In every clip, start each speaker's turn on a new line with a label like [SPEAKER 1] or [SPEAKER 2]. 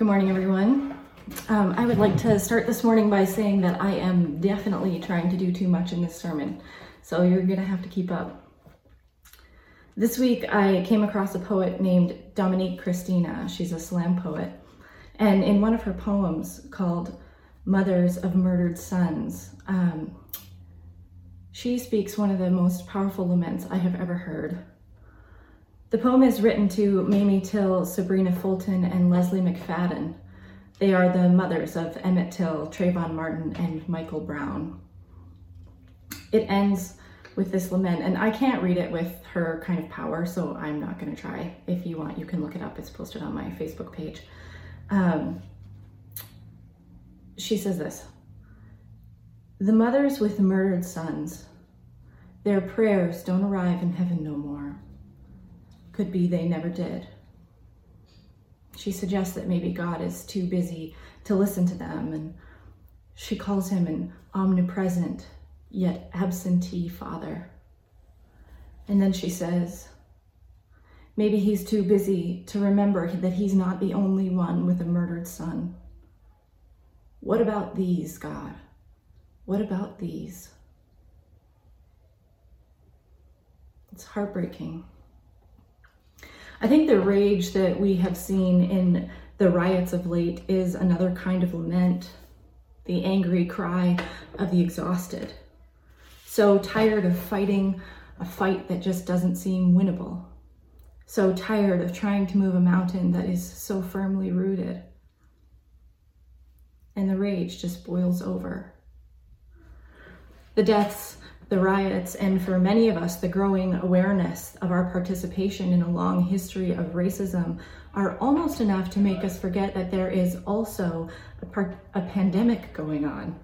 [SPEAKER 1] Good morning, everyone. Um, I would like to start this morning by saying that I am definitely trying to do too much in this sermon, so you're going to have to keep up. This week, I came across a poet named Dominique Christina. She's a slam poet. And in one of her poems called Mothers of Murdered Sons, um, she speaks one of the most powerful laments I have ever heard. The poem is written to Mamie Till, Sabrina Fulton, and Lesley McSpadden. They are the mothers of Emmett Till, Trayvon Martin, and Michael Brown. It ends with this lament, and I can't read it with her kind of power, so I'm not going to try. If you want, you can look it up. It's posted on my Facebook page. Um, she says this The mothers with murdered sons, their prayers don't arrive in heaven no more could be they never did. She suggests that maybe God is too busy to listen to them, and she calls him an omnipresent yet absentee father. And then she says, maybe he's too busy to remember that he's not the only one with a murdered son. What about these, God? What about these? It's heartbreaking. I think the rage that we have seen in the riots of late is another kind of lament, the angry cry of the exhausted. So tired of fighting a fight that just doesn't seem winnable. So tired of trying to move a mountain that is so firmly rooted. And the rage just boils over. The deaths the riots, and for many of us, the growing awareness of our participation in a long history of racism are almost enough to make us forget that there is also a, par- a pandemic going on.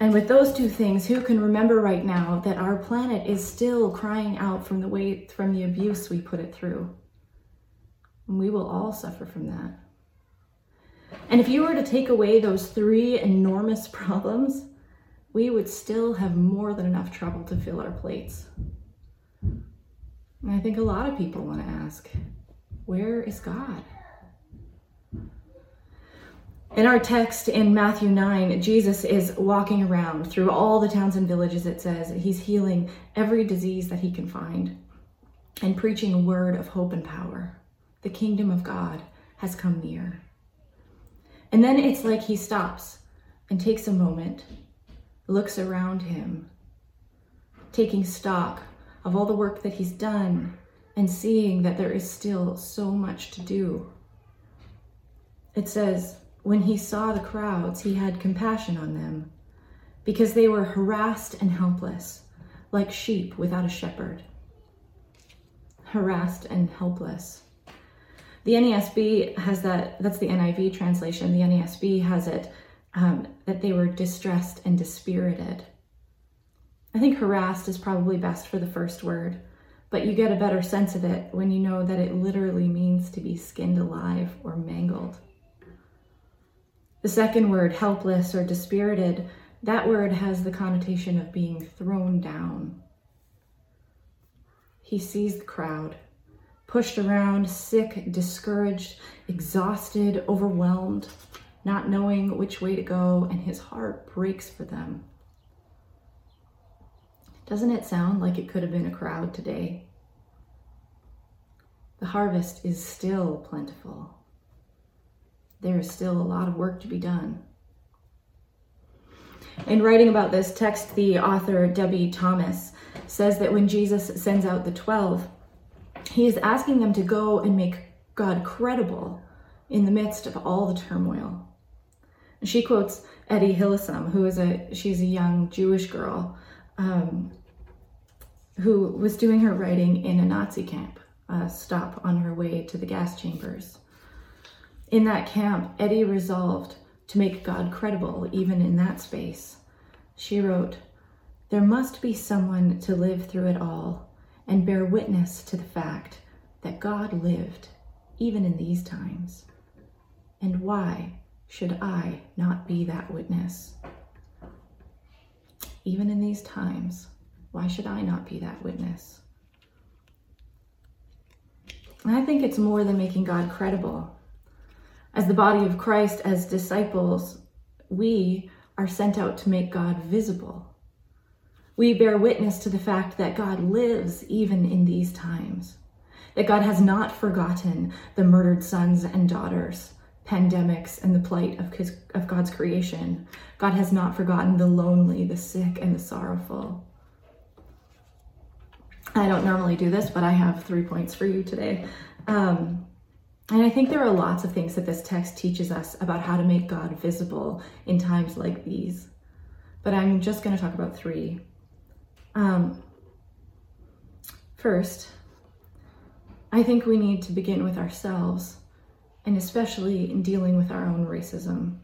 [SPEAKER 1] And with those two things, who can remember right now that our planet is still crying out from the way from the abuse we put it through? And we will all suffer from that. And if you were to take away those three enormous problems, we would still have more than enough trouble to fill our plates. And I think a lot of people want to ask, where is God? In our text in Matthew 9, Jesus is walking around through all the towns and villages, it says. He's healing every disease that he can find and preaching a word of hope and power. The kingdom of God has come near. And then it's like he stops and takes a moment looks around him, taking stock of all the work that he's done and seeing that there is still so much to do. It says, when he saw the crowds, he had compassion on them because they were harassed and helpless, like sheep without a shepherd. Harassed and helpless. The NASB has that, that's the NIV translation. The NASB has it um, that they were distressed and dispirited. I think harassed is probably best for the first word, but you get a better sense of it when you know that it literally means to be skinned alive or mangled. The second word, helpless or dispirited, that word has the connotation of being thrown down. He sees the crowd, pushed around, sick, discouraged, exhausted, overwhelmed not knowing which way to go, and his heart breaks for them. Doesn't it sound like it could have been a crowd today? The harvest is still plentiful. There is still a lot of work to be done. In writing about this text, the author Debie Thomas says that when Jesus sends out the 12, he is asking them to go and make God credible in the midst of all the turmoil. She quotes Etty Hillesum, who is a she's a young Jewish girl um, who was doing her writing in a Nazi camp, a stop on her way to the gas chambers. In that camp, Eddie resolved to make God credible even in that space. She wrote, There must be someone to live through it all and bear witness to the fact that God lived even in these times. And why should I not be that witness? Even in these times, why should I not be that witness? And I think it's more than making God credible. As the body of Christ, as disciples, we are sent out to make God visible. We bear witness to the fact that God lives even in these times, that God has not forgotten the murdered sons and daughters, pandemics, and the plight of, his, of God's creation. God has not forgotten the lonely, the sick, and the sorrowful. I don't normally do this, but I have three points for you today. Um, and I think there are lots of things that this text teaches us about how to make God visible in times like these. But I'm just going to talk about three. Um, first, I think we need to begin with ourselves, and especially in dealing with our own racism.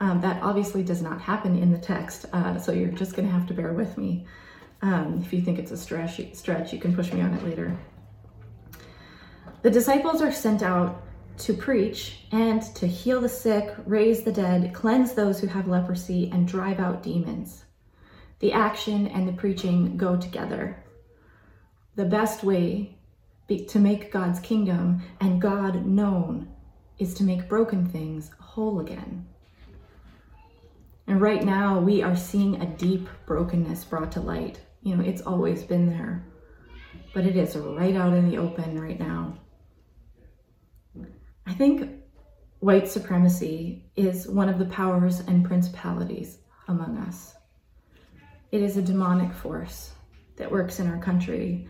[SPEAKER 1] Um, that obviously does not happen in the text, uh, so you're just going to have to bear with me. Um, if you think it's a stretch, stretch, you can push me on it later. The disciples are sent out to preach and to heal the sick, raise the dead, cleanse those who have leprosy, and drive out demons. The action and the preaching go together. The best way to make God's kingdom and God known is to make broken things whole again. And right now, we are seeing a deep brokenness brought to light. You know, it's always been there, but it is right out in the open right now. I think white supremacy is one of the powers and principalities among us. It is a demonic force that works in our country.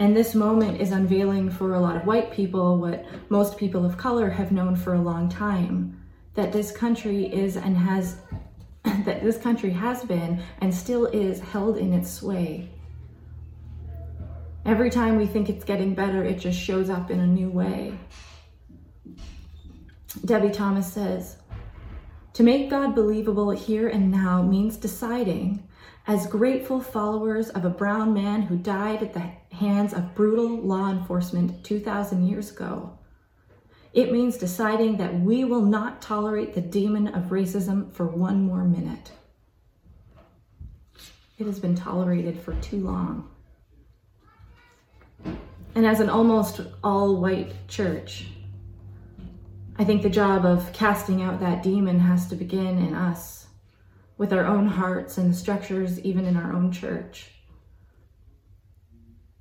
[SPEAKER 1] And this moment is unveiling for a lot of white people what most people of color have known for a long time that this country is and has, that this country has been and still is held in its sway. Every time we think it's getting better, it just shows up in a new way. Debie Thomas says, to make God believable here and now means deciding, as grateful followers of a brown man who died at the hands of brutal law enforcement 2,000 years ago, it means deciding that we will not tolerate the demon of racism for one more minute. It has been tolerated for too long. And as an almost all white church, I think the job of casting out that demon has to begin in us, with our own hearts and the structures, even in our own church.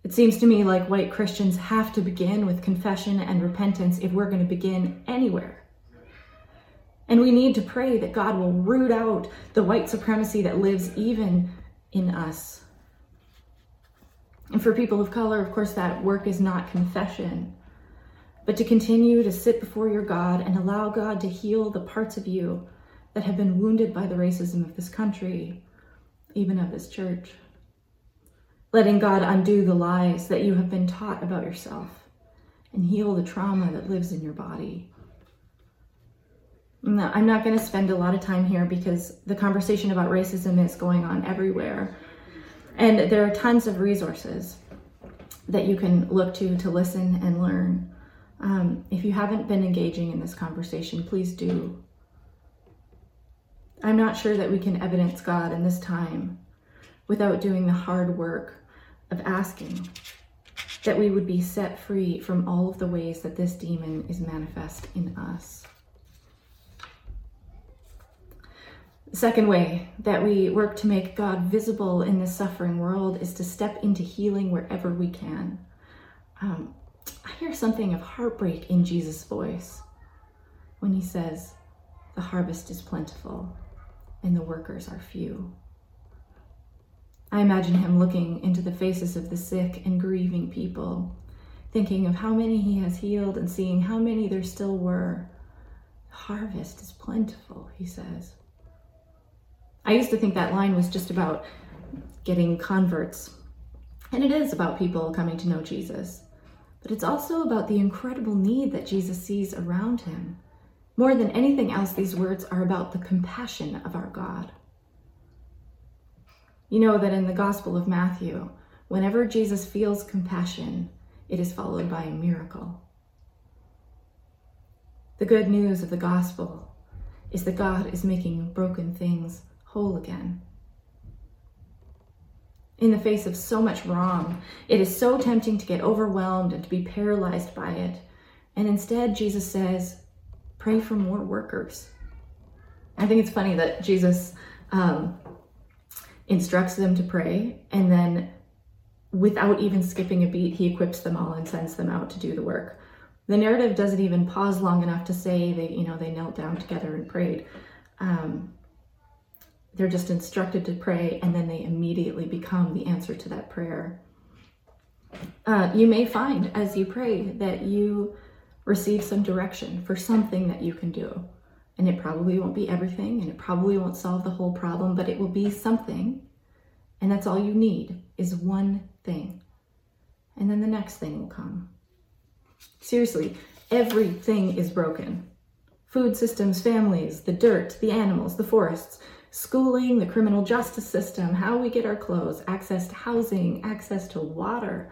[SPEAKER 1] It seems to me like white Christians have to begin with confession and repentance if we're going to begin anywhere. And we need to pray that God will root out the white supremacy that lives even in us. And for people of color, of course, that work is not confession but to continue to sit before your God and allow God to heal the parts of you that have been wounded by the racism of this country, even of this church. Letting God undo the lies that you have been taught about yourself and heal the trauma that lives in your body. I'm not going to spend a lot of time here because the conversation about racism is going on everywhere. And there are tons of resources that you can look to to listen and learn. Um, if you haven't been engaging in this conversation, please do. I'm not sure that we can evidence God in this time without doing the hard work of asking that we would be set free from all of the ways that this demon is manifest in us. The second way that we work to make God visible in this suffering world is to step into healing wherever we can. Um, I hear something of heartbreak in Jesus' voice when he says, The harvest is plentiful and the workers are few. I imagine him looking into the faces of the sick and grieving people, thinking of how many he has healed and seeing how many there still were. Harvest is plentiful, he says. I used to think that line was just about getting converts, and it is about people coming to know Jesus but it's also about the incredible need that Jesus sees around him. More than anything else, these words are about the compassion of our God. You know that in the Gospel of Matthew, whenever Jesus feels compassion, it is followed by a miracle. The good news of the gospel is that God is making broken things whole again in the face of so much wrong. It is so tempting to get overwhelmed and to be paralyzed by it. And instead, Jesus says, pray for more workers. I think it's funny that Jesus um, instructs them to pray and then without even skipping a beat, he equips them all and sends them out to do the work. The narrative doesn't even pause long enough to say they, you know, they knelt down together and prayed. Um, they're just instructed to pray and then they immediately become the answer to that prayer. Uh, you may find as you pray that you receive some direction for something that you can do. And it probably won't be everything and it probably won't solve the whole problem, but it will be something. And that's all you need is one thing. And then the next thing will come. Seriously, everything is broken food systems, families, the dirt, the animals, the forests, schooling, the criminal justice system, how we get our clothes, access to housing, access to water.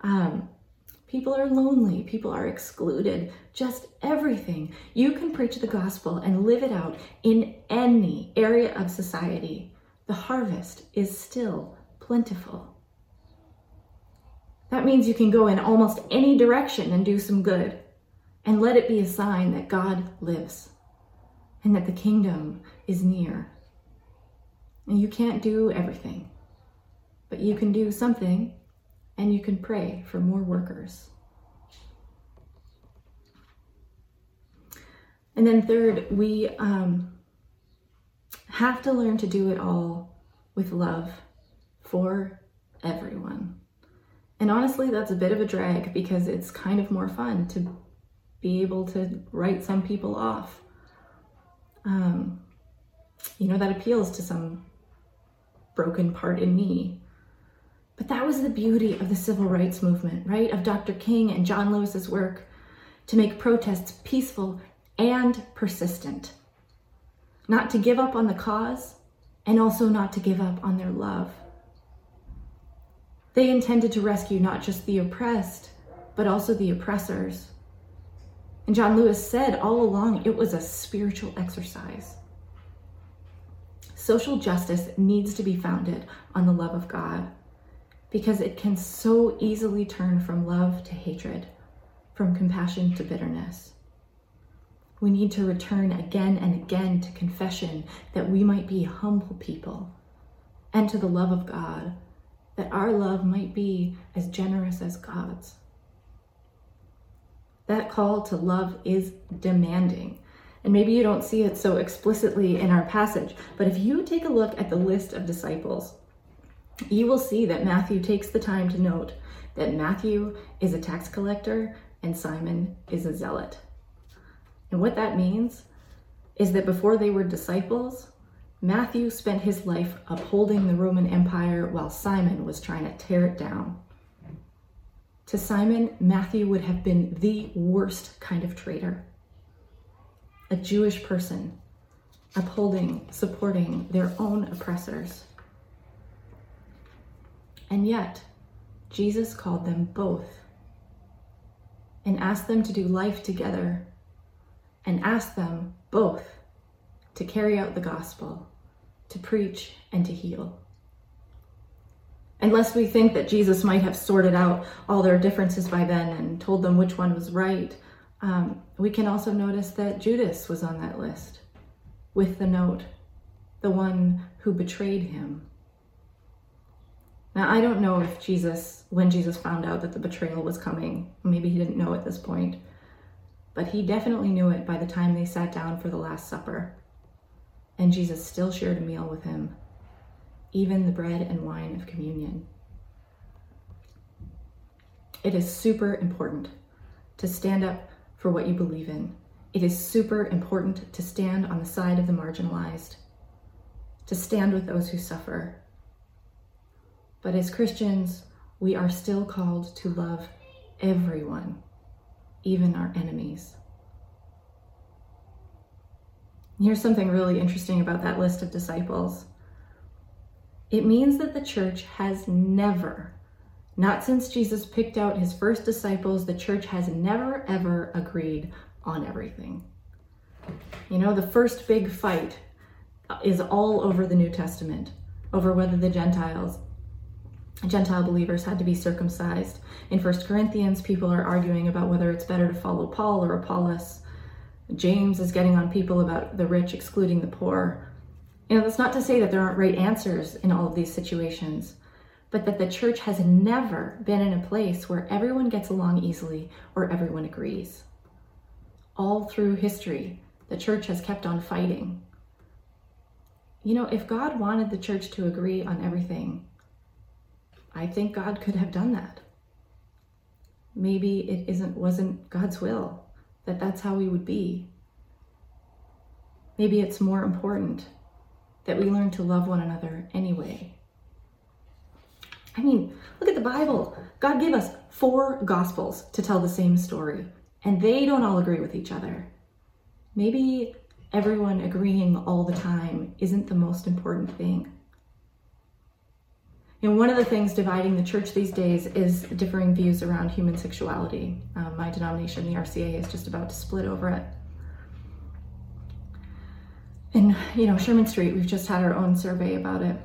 [SPEAKER 1] Um, people are lonely, people are excluded, just everything. You can preach the gospel and live it out in any area of society. The harvest is still plentiful. That means you can go in almost any direction and do some good. And let it be a sign that God lives and that the kingdom is near. And you can't do everything, but you can do something and you can pray for more workers. And then, third, we um, have to learn to do it all with love for everyone. And honestly, that's a bit of a drag because it's kind of more fun to be able to write some people off. Um, you know, that appeals to some broken part in me. But that was the beauty of the civil rights movement, right? Of Dr. King and John Lewis's work to make protests peaceful and persistent. Not to give up on the cause and also not to give up on their love. They intended to rescue not just the oppressed, but also the oppressors. And John Lewis said all along it was a spiritual exercise. Social justice needs to be founded on the love of God because it can so easily turn from love to hatred, from compassion to bitterness. We need to return again and again to confession that we might be humble people and to the love of God that our love might be as generous as God's. That call to love is demanding. And maybe you don't see it so explicitly in our passage, but if you take a look at the list of disciples, you will see that Matthew takes the time to note that Matthew is a tax collector and Simon is a zealot. And what that means is that before they were disciples, Matthew spent his life upholding the Roman Empire while Simon was trying to tear it down. To Simon, Matthew would have been the worst kind of traitor. A Jewish person upholding, supporting their own oppressors. And yet, Jesus called them both and asked them to do life together and asked them both to carry out the gospel to preach, and to heal. Unless we think that Jesus might have sorted out all their differences by then and told them which one was right, um, we can also notice that Judas was on that list with the note, the one who betrayed him. Now, I don't know if Jesus, when Jesus found out that the betrayal was coming, maybe he didn't know at this point, but he definitely knew it by the time they sat down for the Last Supper and Jesus still shared a meal with him, even the bread and wine of communion. It is super important to stand up for what you believe in. It is super important to stand on the side of the marginalized, to stand with those who suffer. But as Christians, we are still called to love everyone, even our enemies. Here's something really interesting about that list of disciples. It means that the church has never, not since Jesus picked out his first disciples, the church has never ever agreed on everything. You know, the first big fight is all over the New Testament over whether the Gentiles, Gentile believers had to be circumcised. In First Corinthians, people are arguing about whether it's better to follow Paul or Apollos. James is getting on people about the rich excluding the poor. You know, that's not to say that there aren't right answers in all of these situations, but that the church has never been in a place where everyone gets along easily or everyone agrees. All through history, the church has kept on fighting. You know, if God wanted the church to agree on everything, I think God could have done that. Maybe it isn't wasn't God's will that that's how we would be. Maybe it's more important that we learn to love one another anyway. I mean, look at the Bible. God gave us four gospels to tell the same story, and they don't all agree with each other. Maybe everyone agreeing all the time isn't the most important thing. You know, one of the things dividing the church these days is differing views around human sexuality. Um, my denomination, the RCA, is just about to split over it. In you know Sherman Street, we've just had our own survey about it,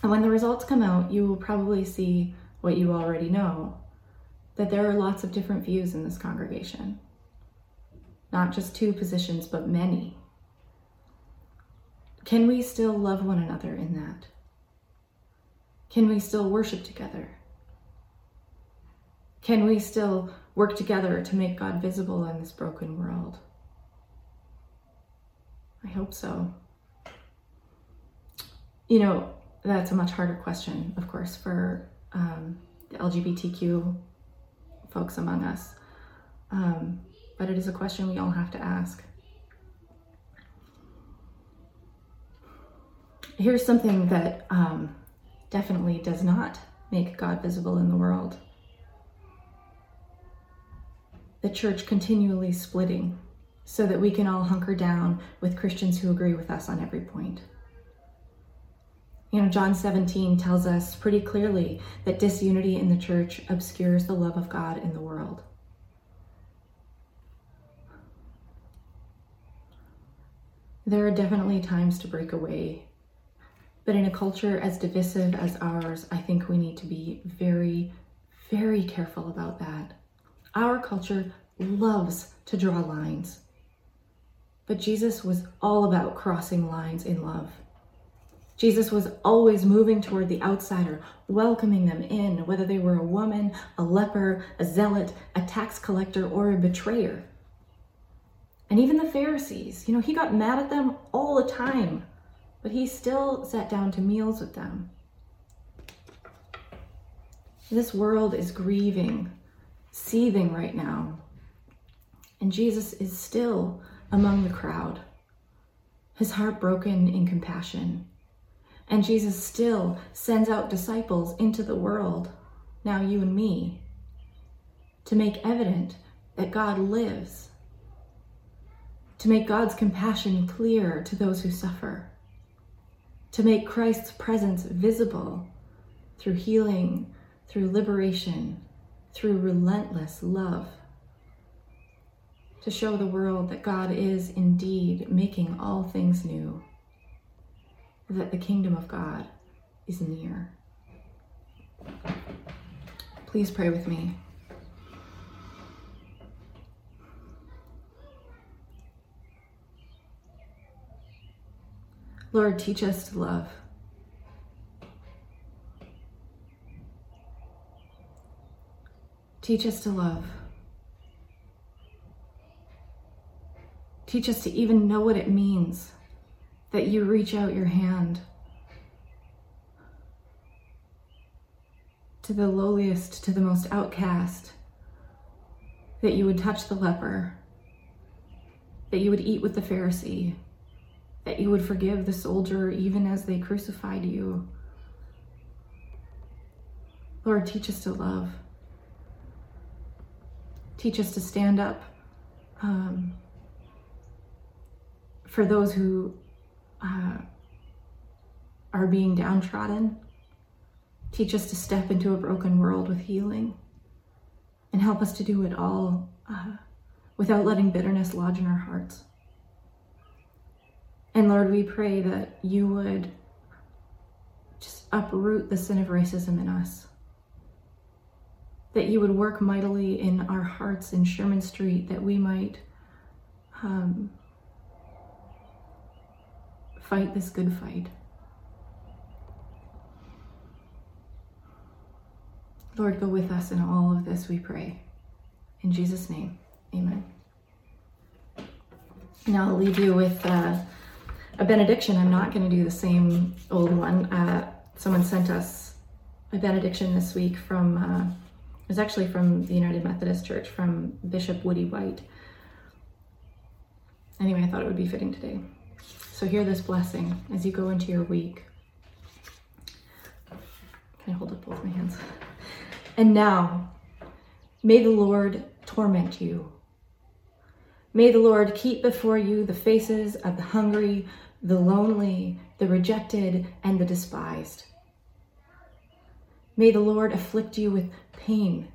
[SPEAKER 1] and when the results come out, you will probably see what you already know: that there are lots of different views in this congregation. Not just two positions, but many. Can we still love one another in that? Can we still worship together? Can we still work together to make God visible in this broken world? I hope so. You know, that's a much harder question, of course, for um, the LGBTQ folks among us. Um, but it is a question we all have to ask. Here's something that um, definitely does not make God visible in the world. The church continually splitting so that we can all hunker down with Christians who agree with us on every point. You know, John 17 tells us pretty clearly that disunity in the church obscures the love of God in the world. There are definitely times to break away but in a culture as divisive as ours, I think we need to be very, very careful about that. Our culture loves to draw lines. But Jesus was all about crossing lines in love. Jesus was always moving toward the outsider, welcoming them in, whether they were a woman, a leper, a zealot, a tax collector, or a betrayer. And even the Pharisees, you know, he got mad at them all the time but he still sat down to meals with them. This world is grieving, seething right now. And Jesus is still among the crowd, his heart broken in compassion. And Jesus still sends out disciples into the world, now you and me, to make evident that God lives, to make God's compassion clear to those who suffer to make Christ's presence visible through healing, through liberation, through relentless love. To show the world that God is indeed making all things new, that the kingdom of God is near. Please pray with me. Lord, teach us to love. Teach us to love. Teach us to even know what it means that you reach out your hand to the lowliest, to the most outcast, that you would touch the leper, that you would eat with the Pharisee that you would forgive the soldier even as they crucified you. Lord, teach us to love. Teach us to stand up um, for those who uh, are being downtrodden. Teach us to step into a broken world with healing and help us to do it all uh, without letting bitterness lodge in our hearts. And Lord, we pray that you would just uproot the sin of racism in us. That you would work mightily in our hearts in Sherman Street, that we might um, fight this good fight. Lord, go with us in all of this, we pray. In Jesus' name, amen. Now I'll leave you with uh, a benediction. I'm not going to do the same old one. Uh, someone sent us a benediction this week from, uh, it was actually from the United Methodist Church, from Bishop Woodie White. Anyway, I thought it would be fitting today. So hear this blessing as you go into your week. Can I hold up both my hands? And now, may the Lord torment you. May the Lord keep before you the faces of the hungry, the lonely, the rejected, and the despised. May the Lord afflict you with pain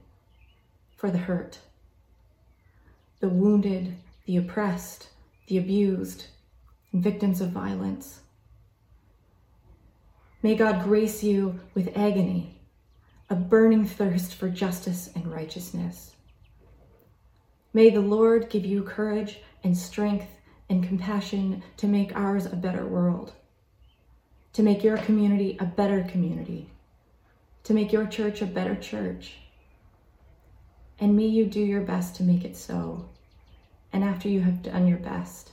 [SPEAKER 1] for the hurt, the wounded, the oppressed, the abused, and victims of violence. May God grace you with agony a burning thirst for justice and righteousness. May the Lord give you courage and strength and compassion to make ours a better world, to make your community a better community, to make your church a better church. And may you do your best to make it so. And after you have done your best,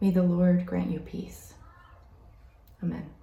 [SPEAKER 1] may the Lord grant you peace. Amen.